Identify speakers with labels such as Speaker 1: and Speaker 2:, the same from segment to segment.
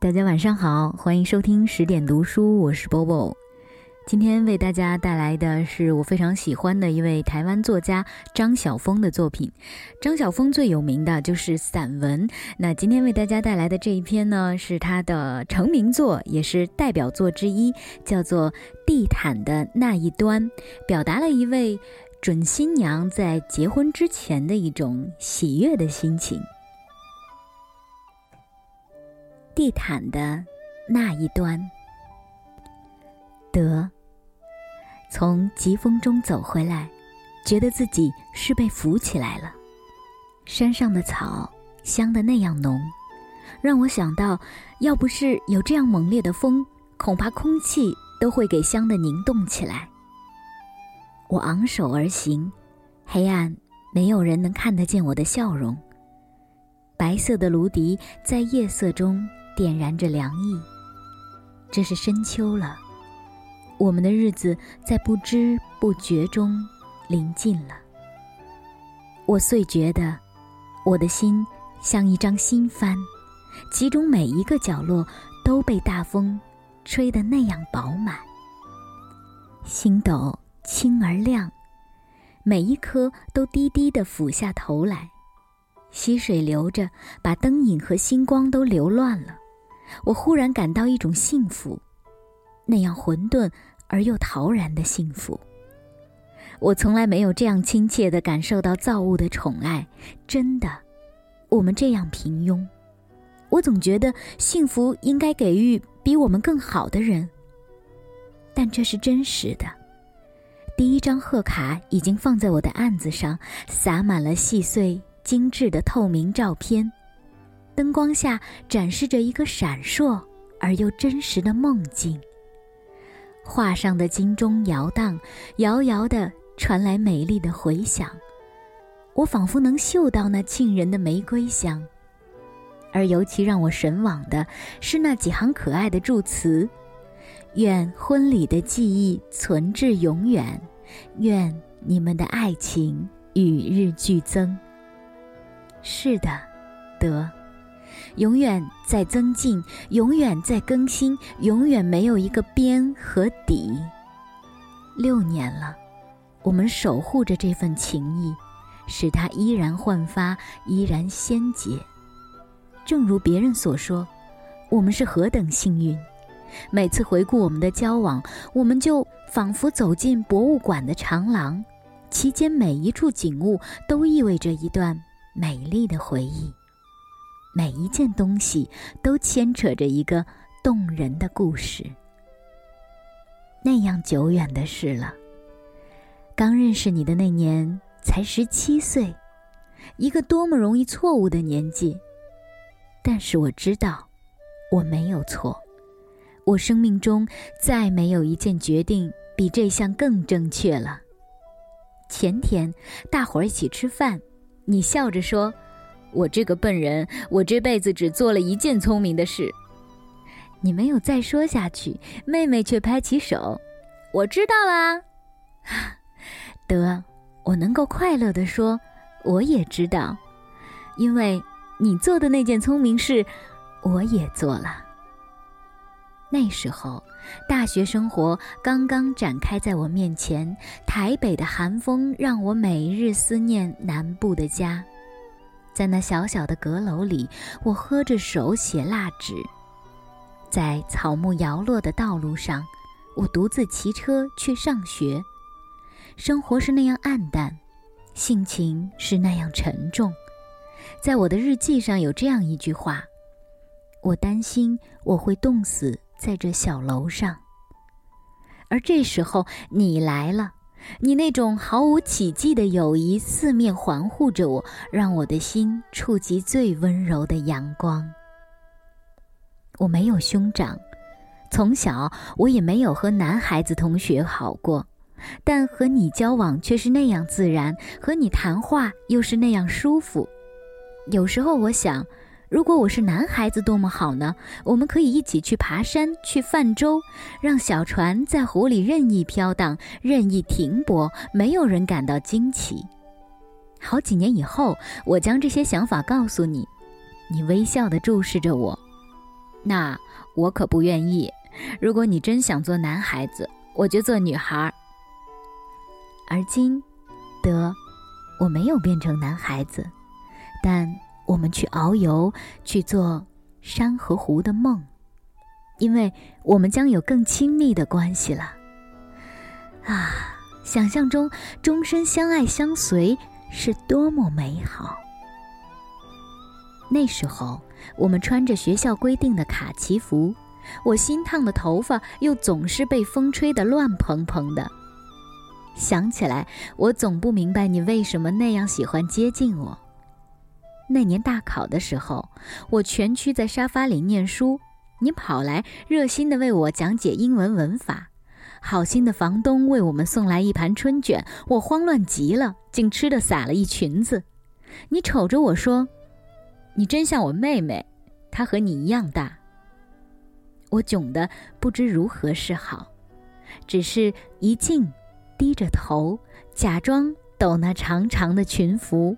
Speaker 1: 大家晚上好，欢迎收听十点读书，我是 Bobo。今天为大家带来的是我非常喜欢的一位台湾作家张晓峰的作品。张晓峰最有名的就是散文，那今天为大家带来的这一篇呢，是他的成名作，也是代表作之一，叫做《地毯的那一端》，表达了一位准新娘在结婚之前的一种喜悦的心情。地毯的那一端，得从疾风中走回来，觉得自己是被扶起来了。山上的草香的那样浓，让我想到，要不是有这样猛烈的风，恐怕空气都会给香的凝冻起来。我昂首而行，黑暗，没有人能看得见我的笑容。白色的芦笛在夜色中。点燃着凉意。这是深秋了，我们的日子在不知不觉中临近了。我遂觉得，我的心像一张新帆，其中每一个角落都被大风吹得那样饱满。星斗轻而亮，每一颗都低低地俯下头来。溪水流着，把灯影和星光都流乱了。我忽然感到一种幸福，那样混沌而又陶然的幸福。我从来没有这样亲切地感受到造物的宠爱。真的，我们这样平庸，我总觉得幸福应该给予比我们更好的人。但这是真实的。第一张贺卡已经放在我的案子上，洒满了细碎精致的透明照片。灯光下展示着一个闪烁而又真实的梦境。画上的金钟摇荡，遥遥地传来美丽的回响。我仿佛能嗅到那沁人的玫瑰香。而尤其让我神往的是那几行可爱的祝词：愿婚礼的记忆存至永远，愿你们的爱情与日俱增。是的，得。永远在增进，永远在更新，永远没有一个边和底。六年了，我们守护着这份情谊，使它依然焕发，依然鲜洁。正如别人所说，我们是何等幸运！每次回顾我们的交往，我们就仿佛走进博物馆的长廊，其间每一处景物都意味着一段美丽的回忆。每一件东西都牵扯着一个动人的故事。那样久远的事了。刚认识你的那年才十七岁，一个多么容易错误的年纪。但是我知道，我没有错。我生命中再没有一件决定比这项更正确了。前天，大伙儿一起吃饭，你笑着说。我这个笨人，我这辈子只做了一件聪明的事。你没有再说下去，妹妹却拍起手。我知道啦，得，我能够快乐地说，我也知道，因为你做的那件聪明事，我也做了。那时候，大学生活刚刚展开在我面前，台北的寒风让我每日思念南部的家。在那小小的阁楼里，我喝着手写蜡纸，在草木摇落的道路上，我独自骑车去上学。生活是那样暗淡，性情是那样沉重。在我的日记上有这样一句话：“我担心我会冻死在这小楼上。”而这时候你来了。你那种毫无起迹的友谊，四面环护着我，让我的心触及最温柔的阳光。我没有兄长，从小我也没有和男孩子同学好过，但和你交往却是那样自然，和你谈话又是那样舒服。有时候我想。如果我是男孩子，多么好呢？我们可以一起去爬山，去泛舟，让小船在湖里任意飘荡，任意停泊，没有人感到惊奇。好几年以后，我将这些想法告诉你，你微笑地注视着我。那我可不愿意。如果你真想做男孩子，我就做女孩。而今，得，我没有变成男孩子，但我们去遨游，去做山和湖的梦，因为我们将有更亲密的关系了。啊，想象中终身相爱相随是多么美好！那时候，我们穿着学校规定的卡其服，我新烫的头发又总是被风吹得乱蓬蓬的。想起来，我总不明白你为什么那样喜欢接近我。那年大考的时候，我蜷曲在沙发里念书，你跑来热心地为我讲解英文文法。好心的房东为我们送来一盘春卷，我慌乱极了，竟吃的撒了一裙子。你瞅着我说：“你真像我妹妹，她和你一样大。”我窘得不知如何是好，只是一静。低着头，假装抖那长长的裙服。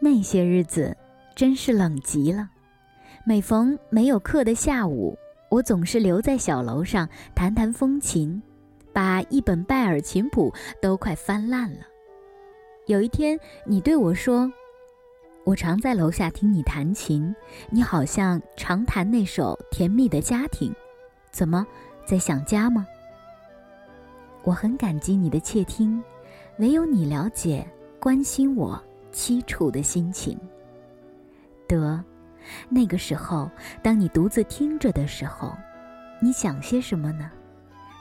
Speaker 1: 那些日子真是冷极了。每逢没有课的下午，我总是留在小楼上弹弹风琴，把一本拜尔琴谱都快翻烂了。有一天，你对我说：“我常在楼下听你弹琴，你好像常弹那首《甜蜜的家庭》，怎么在想家吗？”我很感激你的窃听，唯有你了解、关心我凄楚的心情。得，那个时候，当你独自听着的时候，你想些什么呢？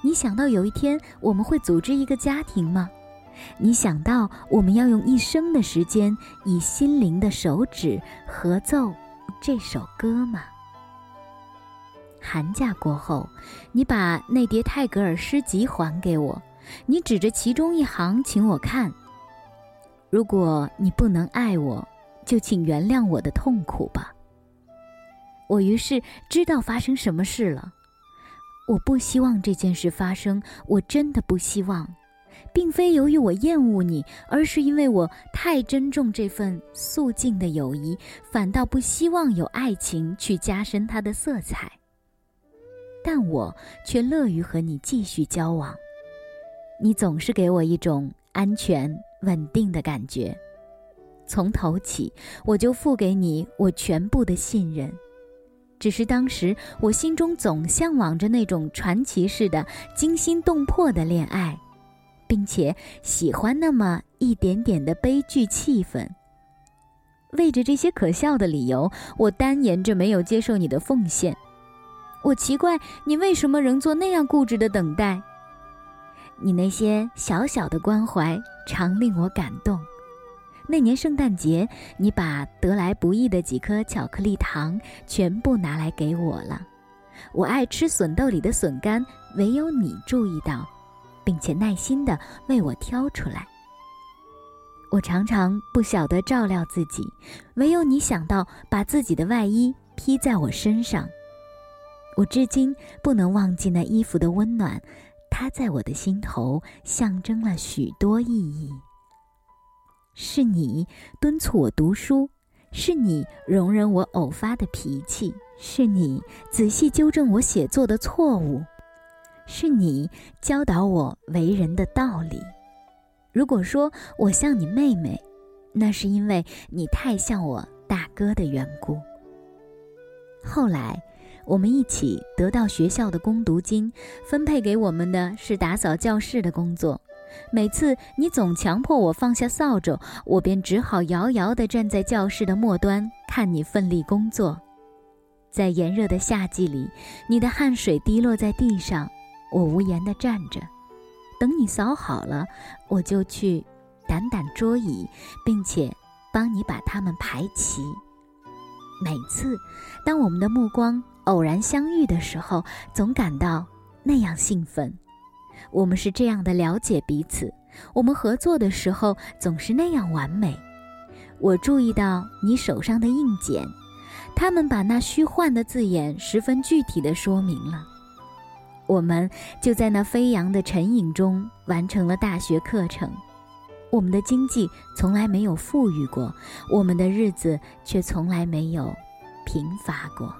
Speaker 1: 你想到有一天我们会组织一个家庭吗？你想到我们要用一生的时间，以心灵的手指合奏这首歌吗？寒假过后，你把那叠泰戈尔诗集还给我，你指着其中一行，请我看。如果你不能爱我，就请原谅我的痛苦吧。我于是知道发生什么事了。我不希望这件事发生，我真的不希望，并非由于我厌恶你，而是因为我太珍重这份肃静的友谊，反倒不希望有爱情去加深它的色彩。但我却乐于和你继续交往，你总是给我一种安全稳定的感觉。从头起，我就付给你我全部的信任。只是当时我心中总向往着那种传奇式的惊心动魄的恋爱，并且喜欢那么一点点的悲剧气氛。为着这些可笑的理由，我单言着没有接受你的奉献。我奇怪你为什么仍做那样固执的等待。你那些小小的关怀常令我感动。那年圣诞节，你把得来不易的几颗巧克力糖全部拿来给我了。我爱吃笋豆里的笋干，唯有你注意到，并且耐心地为我挑出来。我常常不晓得照料自己，唯有你想到把自己的外衣披在我身上。我至今不能忘记那衣服的温暖，它在我的心头象征了许多意义。是你敦促我读书，是你容忍我偶发的脾气，是你仔细纠正我写作的错误，是你教导我为人的道理。如果说我像你妹妹，那是因为你太像我大哥的缘故。后来。我们一起得到学校的攻读金，分配给我们的是打扫教室的工作。每次你总强迫我放下扫帚，我便只好遥遥地站在教室的末端看你奋力工作。在炎热的夏季里，你的汗水滴落在地上，我无言地站着，等你扫好了，我就去掸掸桌椅，并且帮你把它们排齐。每次，当我们的目光。偶然相遇的时候，总感到那样兴奋。我们是这样的了解彼此，我们合作的时候总是那样完美。我注意到你手上的印简，他们把那虚幻的字眼十分具体的说明了。我们就在那飞扬的尘影中完成了大学课程。我们的经济从来没有富裕过，我们的日子却从来没有贫乏过。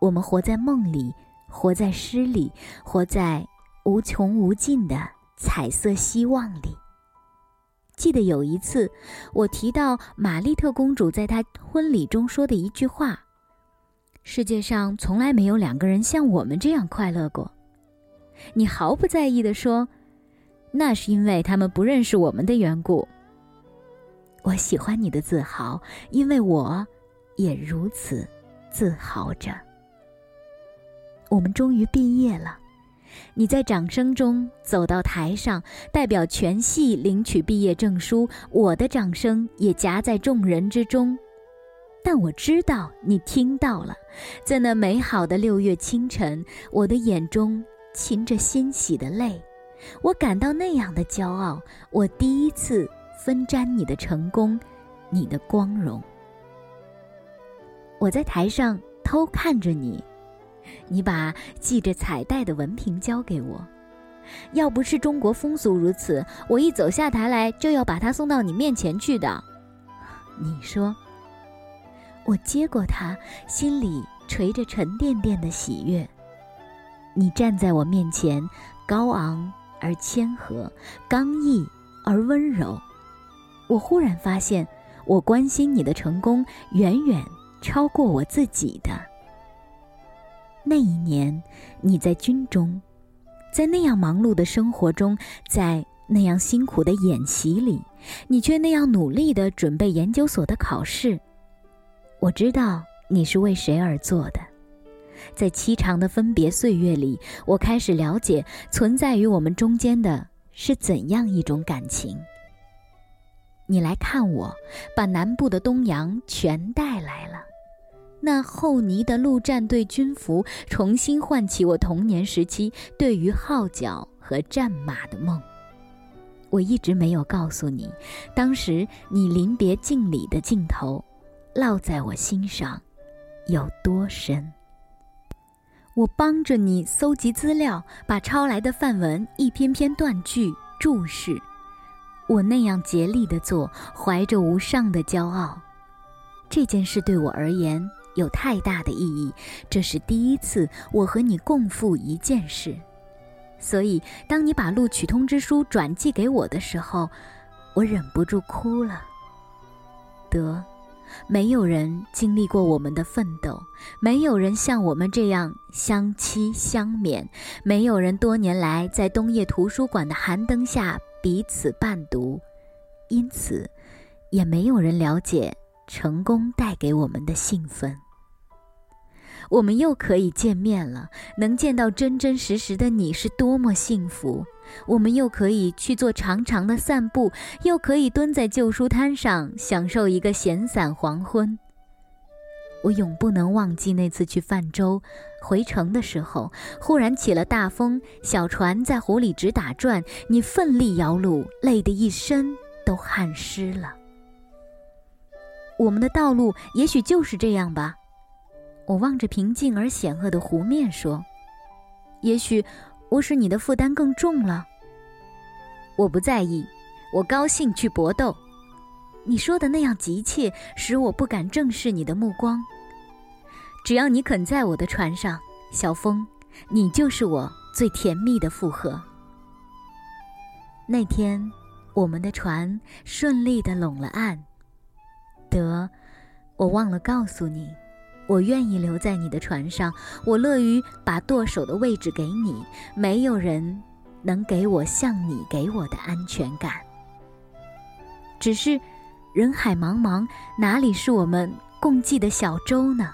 Speaker 1: 我们活在梦里，活在诗里，活在无穷无尽的彩色希望里。记得有一次，我提到玛丽特公主在她婚礼中说的一句话：“世界上从来没有两个人像我们这样快乐过。”你毫不在意地说：“那是因为他们不认识我们的缘故。”我喜欢你的自豪，因为我也如此自豪着。我们终于毕业了。你在掌声中走到台上，代表全系领取毕业证书。我的掌声也夹在众人之中，但我知道你听到了。在那美好的六月清晨，我的眼中噙着欣喜的泪。我感到那样的骄傲。我第一次分沾你的成功，你的光荣。我在台上偷看着你。你把系着彩带的文凭交给我，要不是中国风俗如此，我一走下台来就要把它送到你面前去的。你说，我接过它，心里垂着沉甸甸的喜悦。你站在我面前，高昂而谦和，刚毅而温柔。我忽然发现，我关心你的成功远远超过我自己的。那一年，你在军中，在那样忙碌的生活中，在那样辛苦的演习里，你却那样努力的准备研究所的考试。我知道你是为谁而做的。在凄长的分别岁月里，我开始了解存在于我们中间的是怎样一种感情。你来看我，把南部的东洋全带来了。那厚泥的陆战队军服重新唤起我童年时期对于号角和战马的梦。我一直没有告诉你，当时你临别敬礼的镜头，烙在我心上有多深。我帮着你搜集资料，把抄来的范文一篇篇断句注释。我那样竭力地做，怀着无上的骄傲。这件事对我而言。有太大的意义，这是第一次我和你共赴一件事，所以当你把录取通知书转寄给我的时候，我忍不住哭了。得，没有人经历过我们的奋斗，没有人像我们这样相期相勉，没有人多年来在东叶图书馆的寒灯下彼此伴读，因此，也没有人了解成功带给我们的兴奋。我们又可以见面了，能见到真真实实的你是多么幸福！我们又可以去做长长的散步，又可以蹲在旧书摊上享受一个闲散黄昏。我永不能忘记那次去泛舟，回程的时候忽然起了大风，小船在湖里直打转，你奋力摇橹，累得一身都汗湿了。我们的道路也许就是这样吧。我望着平静而险恶的湖面说：“也许我使你的负担更重了。我不在意，我高兴去搏斗。你说的那样急切，使我不敢正视你的目光。只要你肯在我的船上，小风，你就是我最甜蜜的附和。那天，我们的船顺利的拢了岸。得，我忘了告诉你。”我愿意留在你的船上，我乐于把舵手的位置给你。没有人能给我像你给我的安全感。只是，人海茫茫，哪里是我们共济的小舟呢？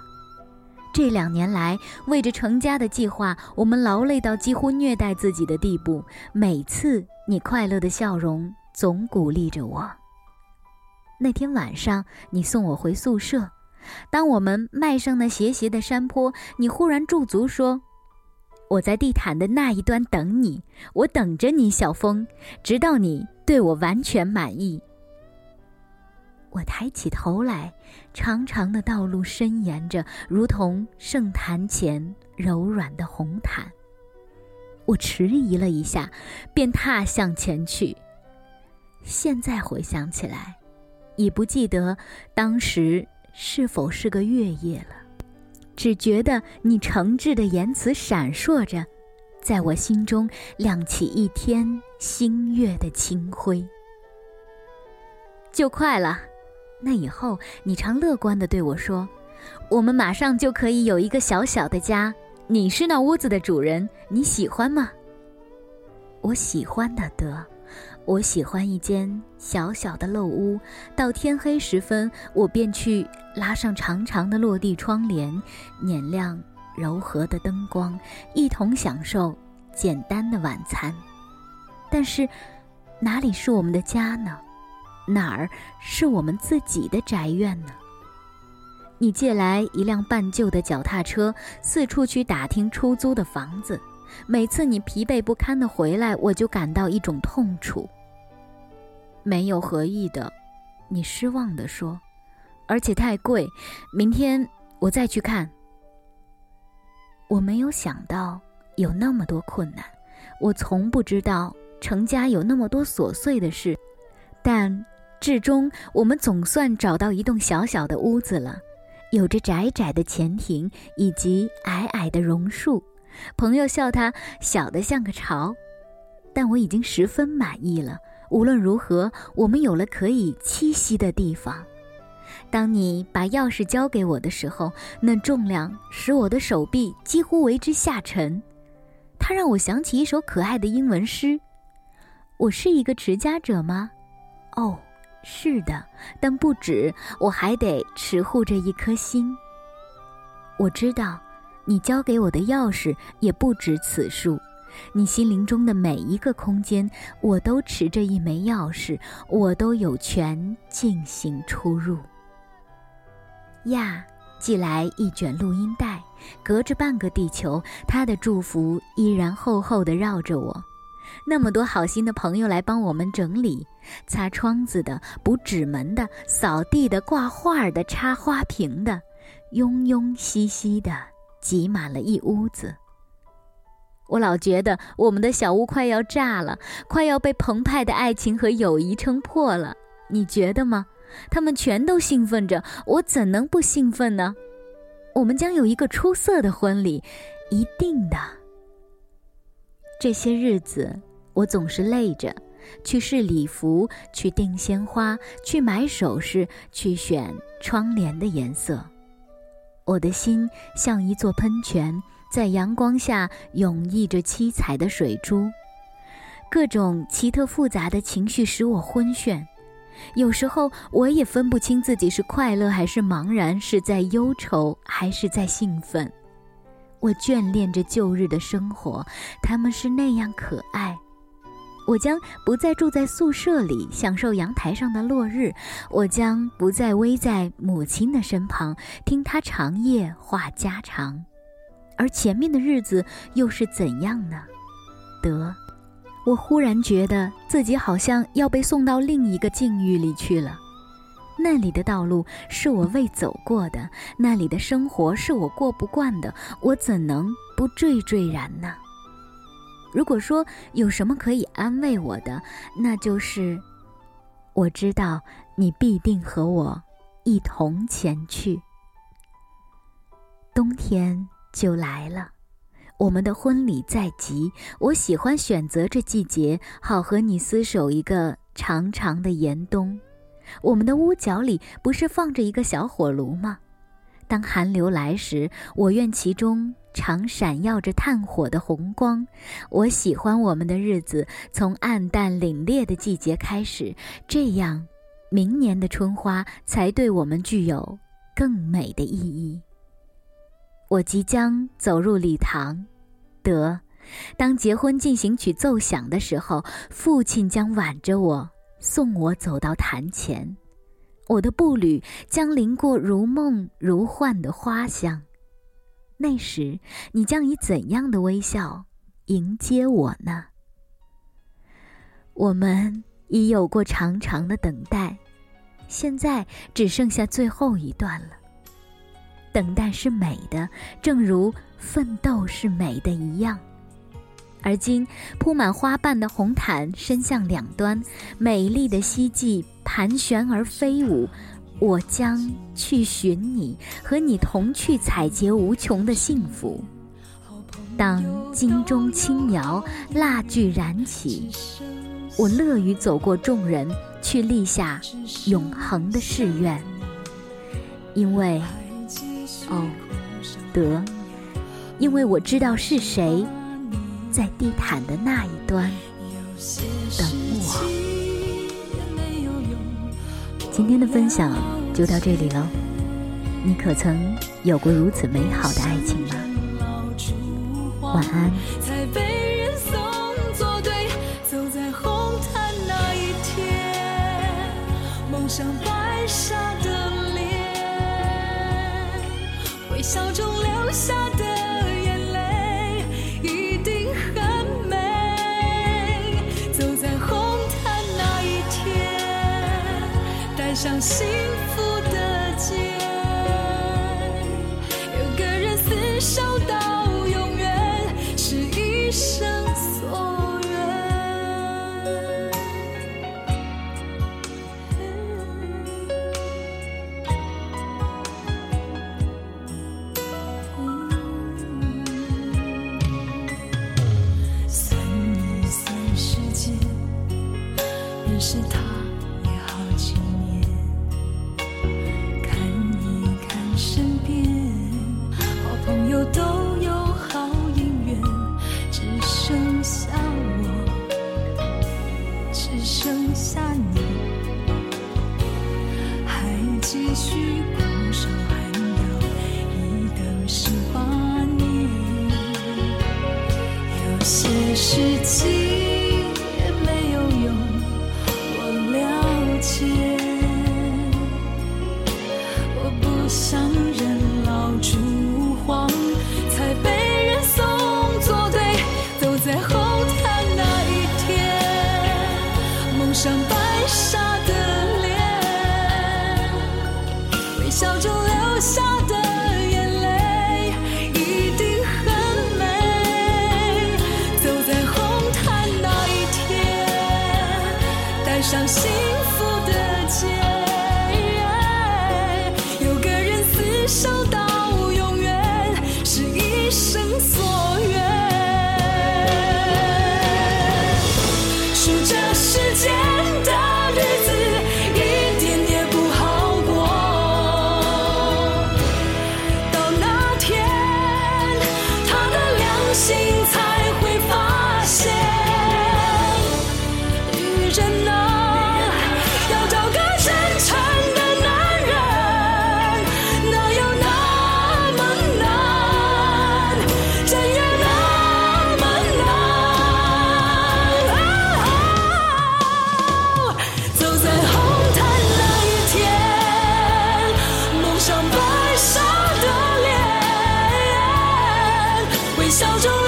Speaker 1: 这两年来，为着成家的计划，我们劳累到几乎虐待自己的地步。每次你快乐的笑容，总鼓励着我。那天晚上，你送我回宿舍。当我们迈上那斜斜的山坡，你忽然驻足说：“我在地毯的那一端等你，我等着你，小风，直到你对我完全满意。”我抬起头来，长长的道路伸延着，如同圣坛前柔软的红毯。我迟疑了一下，便踏向前去。现在回想起来，已不记得当时。是否是个月夜了？只觉得你诚挚的言辞闪烁着，在我心中亮起一天星月的清辉。就快了，那以后你常乐观地对我说：“我们马上就可以有一个小小的家，你是那屋子的主人，你喜欢吗？”我喜欢的得，我喜欢一间小小的漏屋。到天黑时分，我便去拉上长长的落地窗帘，捻亮柔和的灯光，一同享受简单的晚餐。但是，哪里是我们的家呢？哪儿是我们自己的宅院呢？你借来一辆半旧的脚踏车，四处去打听出租的房子。每次你疲惫不堪的回来，我就感到一种痛楚。没有合意的，你失望地说，而且太贵。明天我再去看。我没有想到有那么多困难，我从不知道成家有那么多琐碎的事，但至终我们总算找到一栋小小的屋子了，有着窄窄的前庭以及矮矮的榕树。朋友笑他小得像个巢，但我已经十分满意了。无论如何，我们有了可以栖息的地方。当你把钥匙交给我的时候，那重量使我的手臂几乎为之下沉。它让我想起一首可爱的英文诗：“我是一个持家者吗？”哦，是的，但不止，我还得持护着一颗心。我知道。你交给我的钥匙也不止此数，你心灵中的每一个空间，我都持着一枚钥匙，我都有权进行出入。呀，寄来一卷录音带，隔着半个地球，他的祝福依然厚厚的绕着我。那么多好心的朋友来帮我们整理，擦窗子的、补纸门的、扫地的、挂画的、插花瓶的，庸庸兮兮的。挤满了一屋子。我老觉得我们的小屋快要炸了，快要被澎湃的爱情和友谊撑破了。你觉得吗？他们全都兴奋着，我怎能不兴奋呢？我们将有一个出色的婚礼，一定的。这些日子，我总是累着，去试礼服，去订鲜花，去买首饰，去选窗帘的颜色。我的心像一座喷泉，在阳光下涌溢着七彩的水珠，各种奇特复杂的情绪使我昏眩。有时候我也分不清自己是快乐还是茫然，是在忧愁还是在兴奋。我眷恋着旧日的生活，他们是那样可爱。我将不再住在宿舍里，享受阳台上的落日；我将不再偎在母亲的身旁，听她长夜话家常。而前面的日子又是怎样呢？得，我忽然觉得自己好像要被送到另一个境遇里去了。那里的道路是我未走过的，那里的生活是我过不惯的，我怎能不惴惴然呢？如果说有什么可以安慰我的，那就是我知道你必定和我一同前去。冬天就来了，我们的婚礼在即。我喜欢选择这季节，好和你厮守一个长长的严冬。我们的屋角里不是放着一个小火炉吗？当寒流来时，我愿其中。常闪耀着炭火的红光，我喜欢我们的日子从暗淡凛冽的季节开始，这样，明年的春花才对我们具有更美的意义。我即将走入礼堂，得，当结婚进行曲奏响的时候，父亲将挽着我送我走到坛前，我的步履将淋过如梦如幻的花香。那时，你将以怎样的微笑迎接我呢？我们已有过长长的等待，现在只剩下最后一段了。等待是美的，正如奋斗是美的一样。而今，铺满花瓣的红毯伸向两端，美丽的希冀盘旋而飞舞，
Speaker 2: 我将去寻你，和你同去采撷无穷的幸福。当金钟轻摇，蜡炬燃起，我乐于走过众人，去立下永恒的誓愿。因为，哦，得，因为我知道是谁，在地毯的那一端等我。今天的分享就到这里了。你可曾有过如此美好的爱情吗？晚安。才被人送作对，走在红毯那一天，梦想白纱的脸，微笑中流下带上世界笑中。